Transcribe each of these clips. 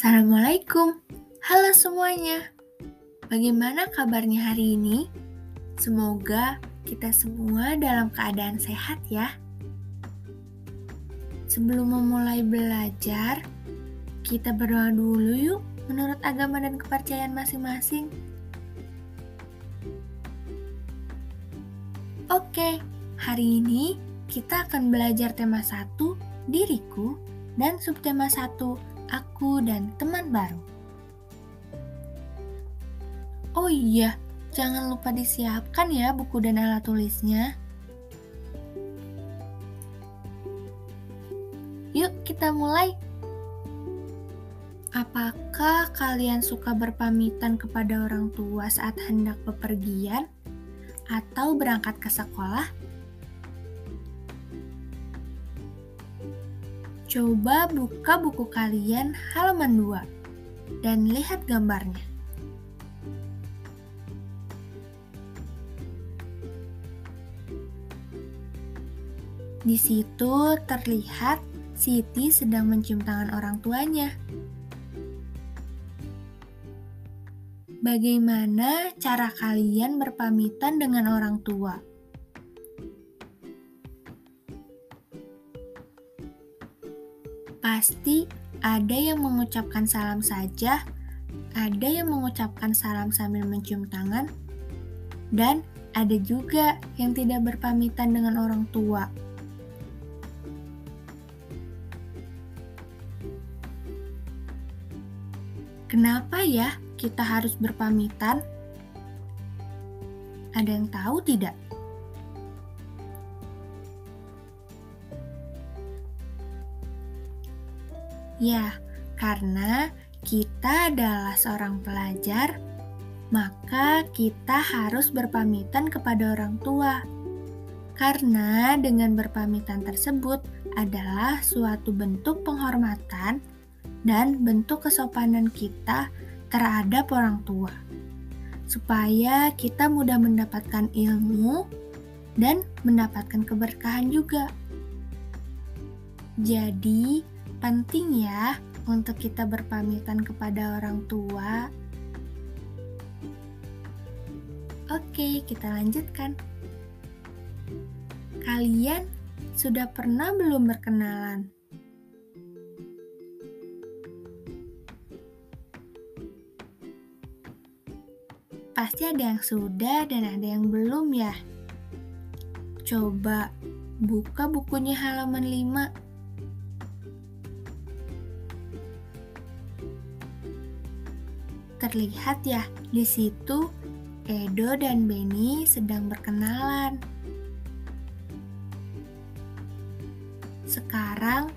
Assalamualaikum, halo semuanya. Bagaimana kabarnya hari ini? Semoga kita semua dalam keadaan sehat, ya. Sebelum memulai belajar, kita berdoa dulu yuk menurut agama dan kepercayaan masing-masing. Oke, hari ini kita akan belajar tema 1, diriku, dan subtema 1, aku dan teman baru. Oh iya, jangan lupa disiapkan ya buku dan alat tulisnya. Yuk, kita mulai. Apakah kalian suka berpamitan kepada orang tua saat hendak bepergian atau berangkat ke sekolah? Coba buka buku kalian halaman 2 dan lihat gambarnya. Di situ terlihat Siti sedang mencium tangan orang tuanya. Bagaimana cara kalian berpamitan dengan orang tua? Pasti ada yang mengucapkan salam saja, ada yang mengucapkan salam sambil mencium tangan, dan ada juga yang tidak berpamitan dengan orang tua. Kenapa ya kita harus berpamitan? Ada yang tahu tidak? Ya, karena kita adalah seorang pelajar, maka kita harus berpamitan kepada orang tua. Karena dengan berpamitan tersebut adalah suatu bentuk penghormatan dan bentuk kesopanan kita terhadap orang tua, supaya kita mudah mendapatkan ilmu dan mendapatkan keberkahan juga. Jadi, Penting ya untuk kita berpamitan kepada orang tua. Oke, kita lanjutkan. Kalian sudah pernah belum berkenalan? Pasti ada yang sudah dan ada yang belum ya. Coba buka bukunya halaman 5 Terlihat ya, di situ Edo dan Benny sedang berkenalan. Sekarang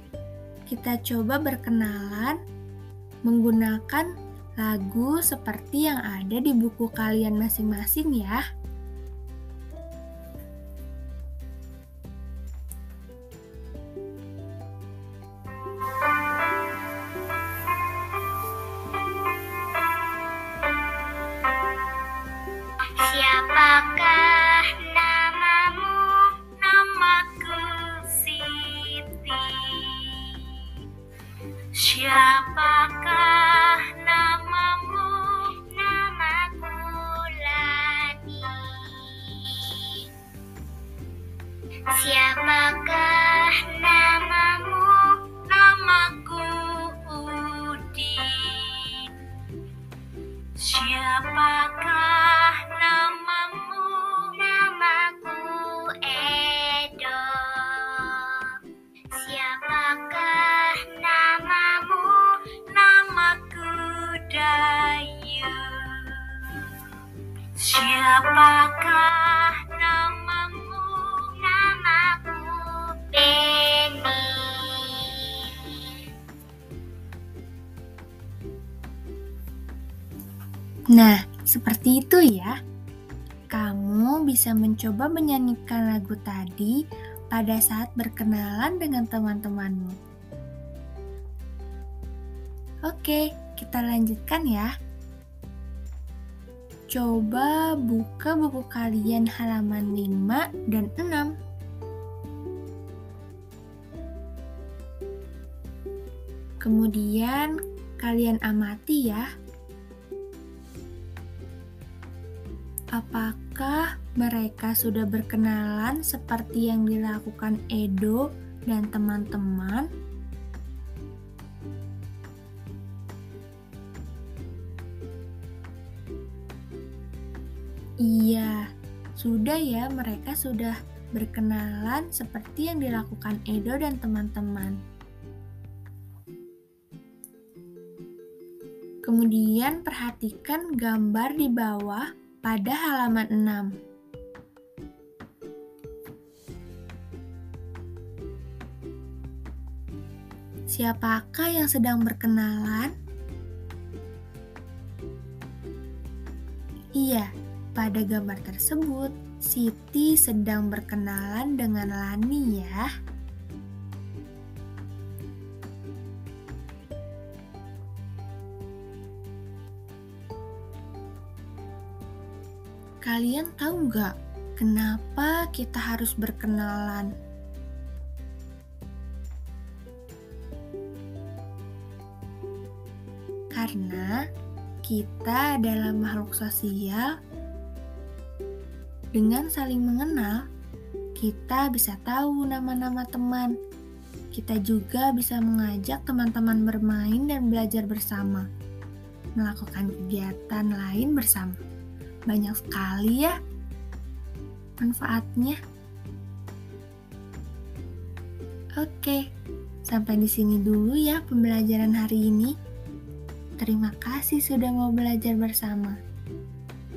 kita coba berkenalan menggunakan lagu seperti yang ada di buku kalian masing-masing ya. Siapakah namamu? Namaku Lani. Siapakah namamu? Siapakah namamu? Namaku Benny. Nah, seperti itu ya. Kamu bisa mencoba menyanyikan lagu tadi pada saat berkenalan dengan teman-temanmu. Oke, kita lanjutkan ya. Coba buka buku kalian halaman 5 dan 6. Kemudian kalian amati ya. Apakah mereka sudah berkenalan seperti yang dilakukan Edo dan teman-teman? Iya, sudah ya, mereka sudah berkenalan seperti yang dilakukan Edo dan teman-teman. Kemudian perhatikan gambar di bawah pada halaman 6. Siapakah yang sedang berkenalan? Iya, pada gambar tersebut, Siti sedang berkenalan dengan Lani ya. Kalian tahu nggak kenapa kita harus berkenalan? Karena kita adalah makhluk sosial dengan saling mengenal, kita bisa tahu nama-nama teman. Kita juga bisa mengajak teman-teman bermain dan belajar bersama, melakukan kegiatan lain bersama. Banyak sekali ya manfaatnya. Oke, sampai di sini dulu ya pembelajaran hari ini. Terima kasih sudah mau belajar bersama.